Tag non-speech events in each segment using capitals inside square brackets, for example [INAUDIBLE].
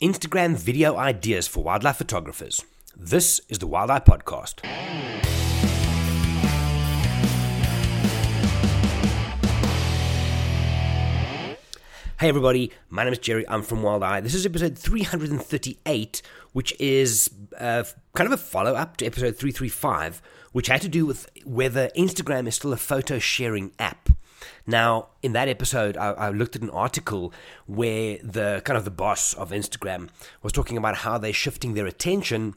Instagram video ideas for wildlife photographers. This is the Wild Eye Podcast. Hey everybody, my name is Gerry. I'm from Wild Eye. This is episode 338, which is uh, kind of a follow up to episode 335, which had to do with whether Instagram is still a photo sharing app. Now, in that episode, I, I, looked at an article where the kind of the boss of Instagram was talking about how they're shifting their attention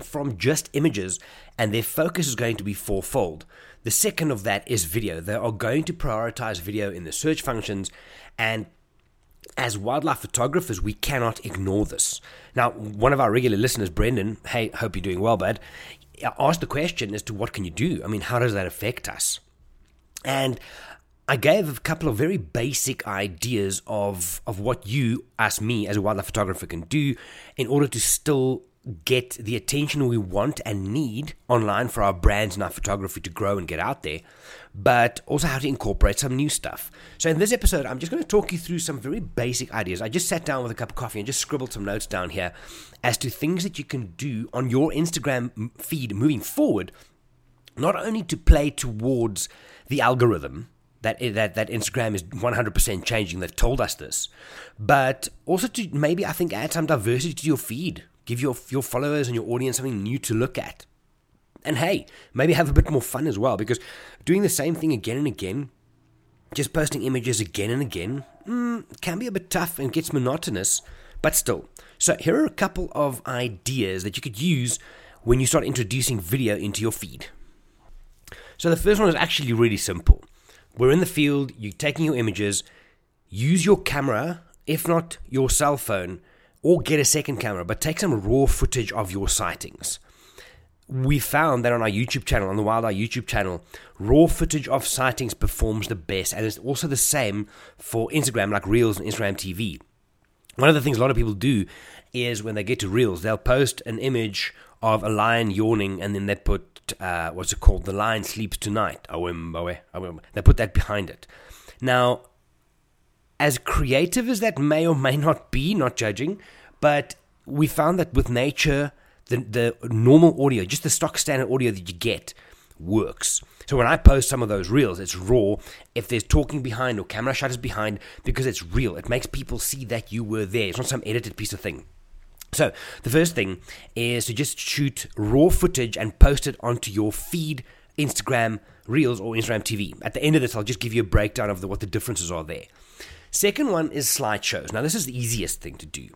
from just images and their focus is going to be fourfold. The second of that is video. They are going to prioritize video in the search functions and as wildlife photographers, we cannot ignore this. Now, one of our regular listeners, Brendan, hey, hope you're doing well, bud, asked the question as to what can you do? I mean, how does that affect us? And I gave a couple of very basic ideas of, of what you, as me, as a wildlife photographer, can do in order to still get the attention we want and need online for our brands and our photography to grow and get out there, but also how to incorporate some new stuff. So, in this episode, I'm just going to talk you through some very basic ideas. I just sat down with a cup of coffee and just scribbled some notes down here as to things that you can do on your Instagram feed moving forward, not only to play towards the algorithm. That, that, that Instagram is 100% changing. They've told us this. But also to maybe, I think, add some diversity to your feed Give your, your followers and your audience something new to look at. And hey, maybe have a bit more fun as well because doing the same thing again and again, just posting images again and again, mm, can be a bit tough and gets monotonous, but still. So, here are a couple of ideas that you could use when you start introducing video into your feed. So, the first one is actually really simple. We're in the field, you're taking your images, use your camera, if not your cell phone, or get a second camera, but take some raw footage of your sightings. We found that on our YouTube channel, on the Wild Eye YouTube channel, raw footage of sightings performs the best, and it's also the same for Instagram, like Reels and Instagram TV. One of the things a lot of people do is when they get to Reels, they'll post an image of a lion yawning, and then they put uh, what's it called? The lion sleeps tonight. They put that behind it. Now, as creative as that may or may not be, not judging, but we found that with nature, the, the normal audio, just the stock standard audio that you get, works. So when I post some of those reels, it's raw. If there's talking behind or camera shutters behind, because it's real, it makes people see that you were there. It's not some edited piece of thing. So the first thing is to just shoot raw footage and post it onto your feed, Instagram Reels or Instagram TV. At the end of this, I'll just give you a breakdown of the, what the differences are there. Second one is slideshows. Now, this is the easiest thing to do.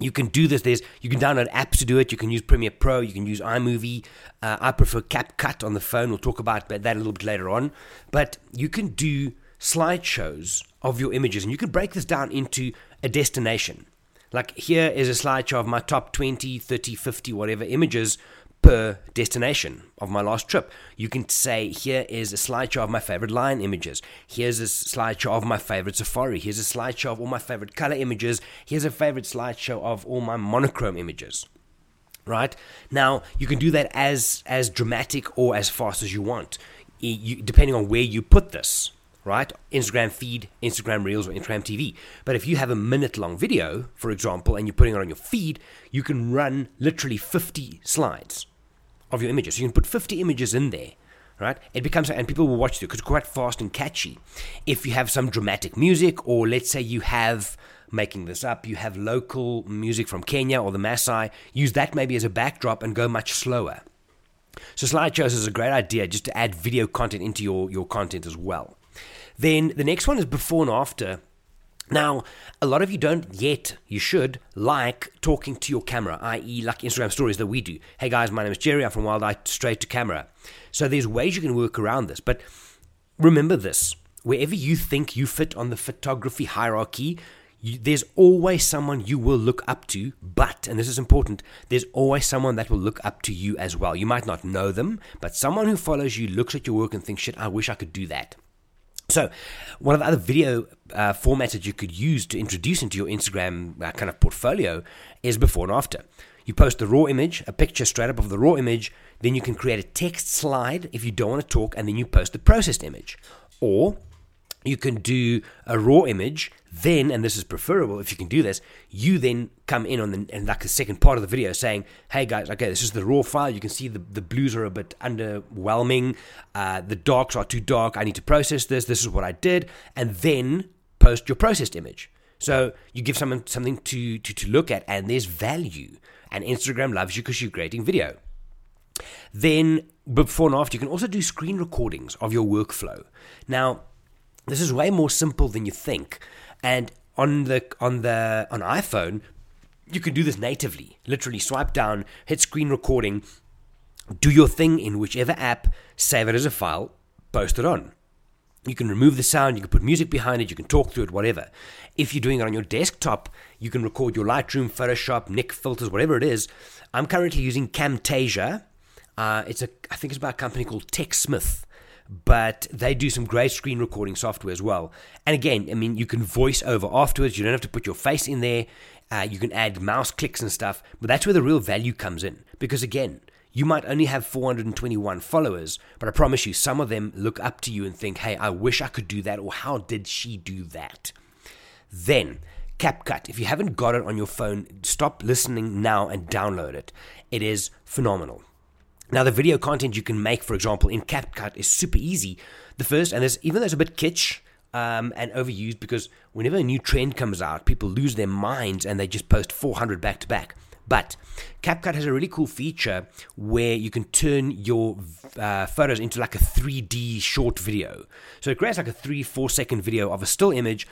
You can do this. There's you can download apps to do it. You can use Premiere Pro. You can use iMovie. Uh, I prefer CapCut on the phone. We'll talk about that a little bit later on. But you can do slideshows of your images, and you can break this down into a destination. Like here is a slideshow of my top 20, 30, 50, whatever images per destination of my last trip. You can say, here is a slideshow of my favorite lion images. Here's a slideshow of my favorite safari. Here's a slideshow of all my favorite color images. Here's a favorite slideshow of all my monochrome images. Right now, you can do that as as dramatic or as fast as you want, you, depending on where you put this right? Instagram feed, Instagram Reels, or Instagram TV. But if you have a minute long video, for example, and you're putting it on your feed, you can run literally 50 slides of your images. So you can put 50 images in there, right? It becomes, and people will watch it because it's quite fast and catchy. If you have some dramatic music, or let's say you have, making this up, you have local music from Kenya or the Maasai, use that maybe as a backdrop and go much slower. So slideshows is a great idea just to add video content into your, your content as well. Then the next one is before and after now, a lot of you don't yet, you should, like talking to your camera, i.e., like Instagram stories that we do. Hey guys, my name is Gerry, I'm from Wild Eye, straight to camera. So there's ways you can work around this. But remember this wherever you think you fit on the photography hierarchy, you, there's always someone you will look up to, but, and this is important, there's always someone that will look up to you as well. You might not know them, but someone who follows you looks at your work and thinks, shit, I wish I could do that. So, one of the other video uh, formats that you could use to introduce into your Instagram uh, kind of portfolio is before and after. You post the raw image, a picture straight up of the raw image, then you can create a text slide if you don't want to talk, and then you post the processed image. Or you can do a raw image then and this is preferable if you can do this you then come in on the and like the second part of the video saying hey guys okay this is the raw file. You can see the, the blues are a bit underwhelming. Uh, the darks are too dark. I need to process this. This is what i did. And then post your processed image. So you give someone something to, to, to look at and there's value. And instagram loves you because you're creating video. Then before and after you can also do screen recordings of your workflow. Now this is way more simple than you think. And on the on the on iPhone, you can do this natively. Literally swipe down, hit screen recording, do your thing in whichever app, save it as a file, post it on. You can remove the sound, you can put music behind it, you can talk through it, whatever. If you're doing it on your desktop, you can record your Lightroom, Photoshop, Nik filters, whatever it is. I'm currently using Camtasia. Uh, it's a, I think it's by a company called TechSmith but they do some great screen recording software as well. And again, I mean, you can voice over afterwards. You don't have to put your face in there. Uh, you can add mouse clicks and stuff, but that's where the real value comes in. Because again, you might only have 421 followers, but I promise you, some of them look up to you and think, hey, I wish I could do that, or how did she do that? Then, CapCut. If you haven't got it on your phone, stop listening now and download it. It is phenomenal. Now, the video content you can make, for example, in CapCut is super easy. The first, and there's even though it's a bit kitsch um, and overused, because whenever a new trend comes out, people lose their minds and they just post 400 back to back. But CapCut has a really cool feature where you can turn your uh, photos into like a 3D short video. So it creates like a three, four second video of a still image.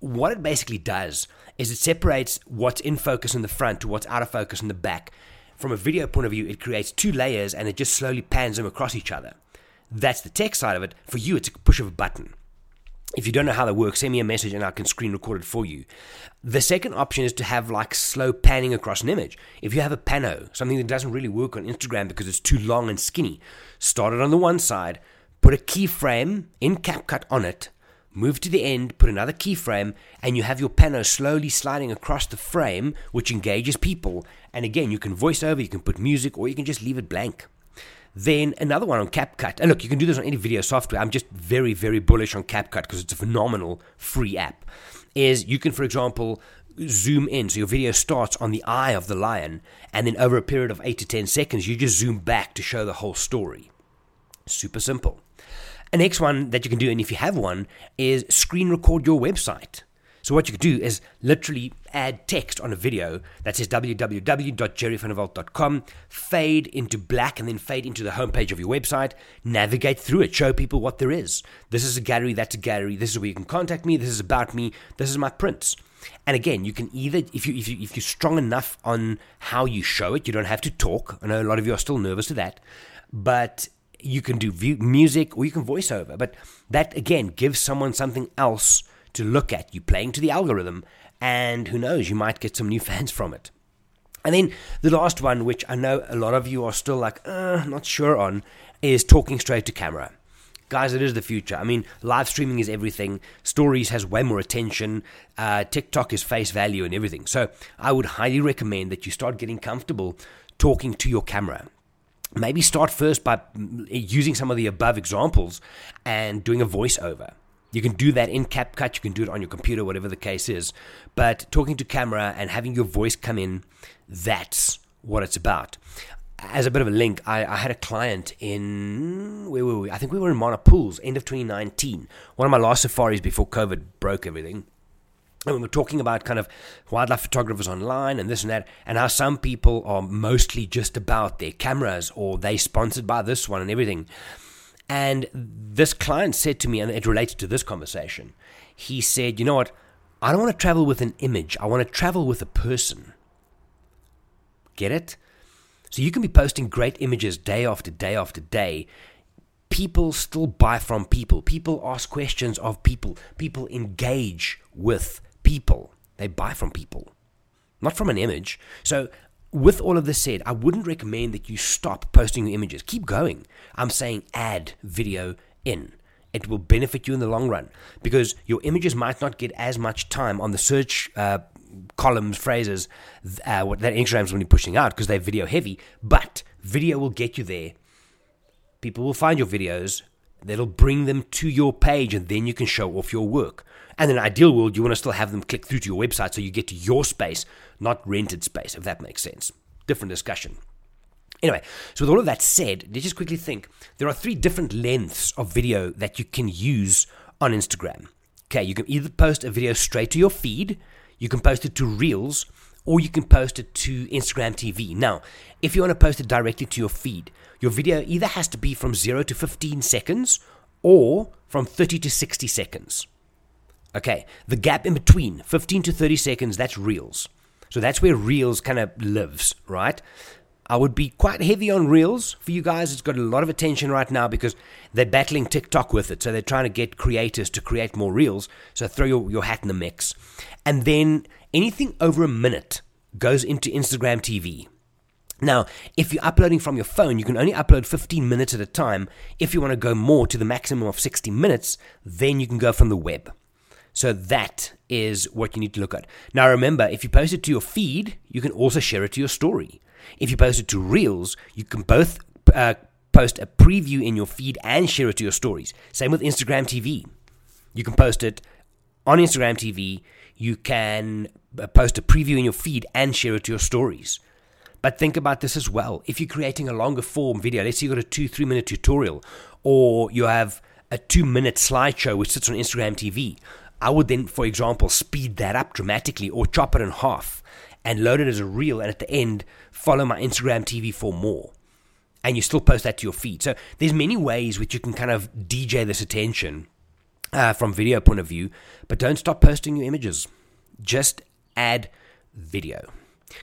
What it basically does is it separates what's in focus in the front to what's out of focus in the back from a video point of view, it creates two layers and it just slowly pans them across each other. That's the tech side of it. For you, it's a push of a button. If you don't know how that works, send me a message and I can screen record it for you. The second option is to have like slow panning across an image. If you have a pano, something that doesn't really work on Instagram because it's too long and skinny, start it on the one side, put a keyframe in CapCut on it, move to the end, put another keyframe, and you have your pano slowly sliding across the frame, which engages people. And again, you can voice over, you can put music, or you can just leave it blank. Then another one on CapCut. And look, you can do this on any video software. I'm just very, very bullish on CapCut because it's a phenomenal free app. Is you can, for example, zoom in. So your video starts on the eye of the lion, and then over a period of 8 to 10 seconds, you just zoom back to show the whole story. Super simple. Next one that you can do, and if you have one, is screen record your website. So what you could do is literally add text on a video that says www.gerryvanderwalt.com, fade into black and then fade into the homepage of your website, navigate through it, show people what there is. This is a gallery, that's a gallery, this is where you can contact me, this is about me, this is my prints. And again, you can either if you if you if you're strong enough on how you show it, you don't have to talk. I know a lot of you are still nervous to that, but you can do music or you can voiceover. But that again gives someone something else to look at. You playing to the algorithm, and who knows, you might get some new [LAUGHS] fans from it. And then the last one, which I know a lot of you are still like, uh, not sure on, is talking straight to camera. Guys, it is the future. I mean, live streaming is everything. Stories has way more attention. Uh, TikTok is face value and everything. So I would highly recommend that you start getting comfortable talking to your camera maybe start first by using some of the above examples and doing a voiceover. You can do that in CapCut, you can do it on your computer, whatever the case is. But talking to camera and having your voice come in, that's what it's about. As a bit of a link, I, I had a client in where were we? I think we were in Mana Pools, end of 2019. One of my last safaris before COVID broke everything and we were talking about kind of wildlife photographers online and this and that, and how some people are mostly just about their cameras or they sponsored by this one and everything. And this client said to me, and it related to this conversation, he said, You know what? I don't want to travel with an image, I want to travel with a person. Get it? So you can be posting great images day after day after day. People still buy from people. People ask questions of people. People engage with people. They buy from people, not from an image. So, with all of this said, I wouldn't recommend that you stop posting your images. Keep going. I'm saying add video in. It will benefit you in the long run because your images might not get as much time on the search uh, columns, phrases uh, that Instagram's going to be pushing out because they're video heavy. But video will get you there. People will find your videos that'll bring them to your page and then you can show off your work. And in an ideal world, you want to still have them click through to your website so you get to your space, not rented space, if that makes sense. Different discussion. Anyway, so with all of that said, let's just quickly think. There are three different lengths of video that you can use on Instagram. Okay, you can either post a video straight to your feed, you can post it to Reels, or you can post it to Instagram TV. Now, if you want to post it directly to your feed, your video either has to be from 0 to 15 seconds or from 30 to 60 seconds. Okay, the gap in between, 15 to 30 seconds, that's Reels. So that's where Reels kind of lives, right? I would be quite heavy on Reels for you guys. It's got a lot of attention right now because they're battling TikTok with it. So they're trying to get creators to create more Reels. So throw your, your hat in the mix. And then anything over a minute goes into Instagram TV. Now, if you're uploading from your phone, you can only upload 15 minutes at a time. If you want to go more to the maximum of 60 minutes, then you can go from the web. So that is what you need to look at. Now, remember, if you post it to your feed, you can also share it to your story. If you post it to Reels, you can both uh, post a preview in your feed and share it to your stories. Same with Instagram TV. You can post it on Instagram TV. You can uh, post a preview in your feed and share it to your stories. But think about this as well. If you're creating a longer form video, let's say you've got a two, three minute tutorial, or you have a two minute slideshow which sits on Instagram TV, I would then, for example, speed that up dramatically or chop it in half and load it as a reel, and at the end, follow my Instagram TV for more. And you still post that to your feed. So there's many ways which you can kind of DJ this attention uh, from video point of view, but don't stop posting your images. Just add video.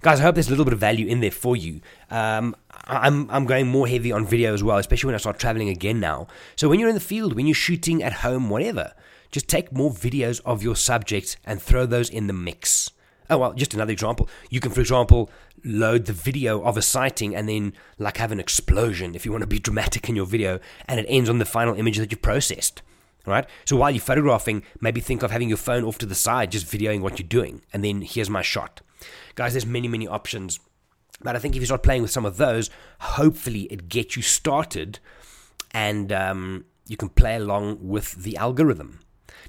Guys, I hope there's a little bit of value in there for you. Um, I'm, I'm going more heavy on video as well, especially when I start traveling again now. So when you're in the field, when you're shooting at home, whatever, just take more videos of your subjects and throw those in the mix. Oh, well, just another example. You can, for example, load the video of a sighting and then, like, have an explosion if you want to be dramatic in your video, and it ends on the final image that you've processed. Right? So while you're photographing, maybe think of having your phone off to the side, just videoing what you're doing, and then here's my shot. Guys, there's many, many options. But I think if you start playing with some of those, hopefully it gets you started and um, you can play along with the algorithm.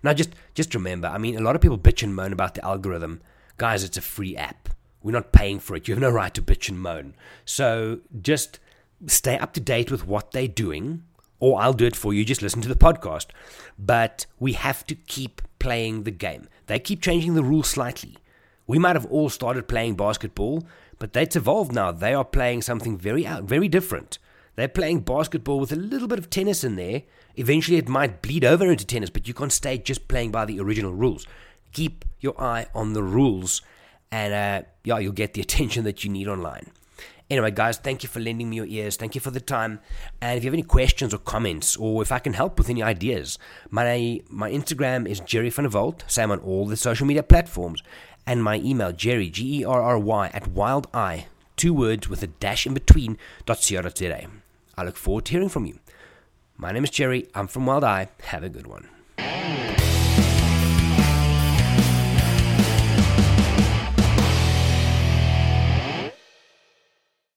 Now, just, just remember, I mean, a lot of people bitch and moan about the algorithm guys, it's a free app. We're not paying for it. You have no right to bitch and moan. So just stay up to date with what they're doing, or I'll do it for you. Just listen to the podcast. But we have to keep playing the game. They keep changing the rules slightly. We might have all started playing basketball, but that's evolved now. They are playing something very very different. They're playing basketball with a little bit of tennis in there. Eventually, it might bleed over into tennis, but you can't stay just playing by the original rules keep your eye on the rules, and uh, yeah, you'll get the [LAUGHS] attention that you need online. Anyway, guys, thank you for lending me your ears. Thank you for the time. And if you have any questions or comments, or if I can help with any ideas, my my Instagram is Gerry van der Walt. Same on all the social media platforms. And my email, Gerry, G E R R Y, at Wild Eye, two words with a dash in between, dot today. I look forward to hearing from you. My name is Gerry. I'm from Wild Eye. Have a good one.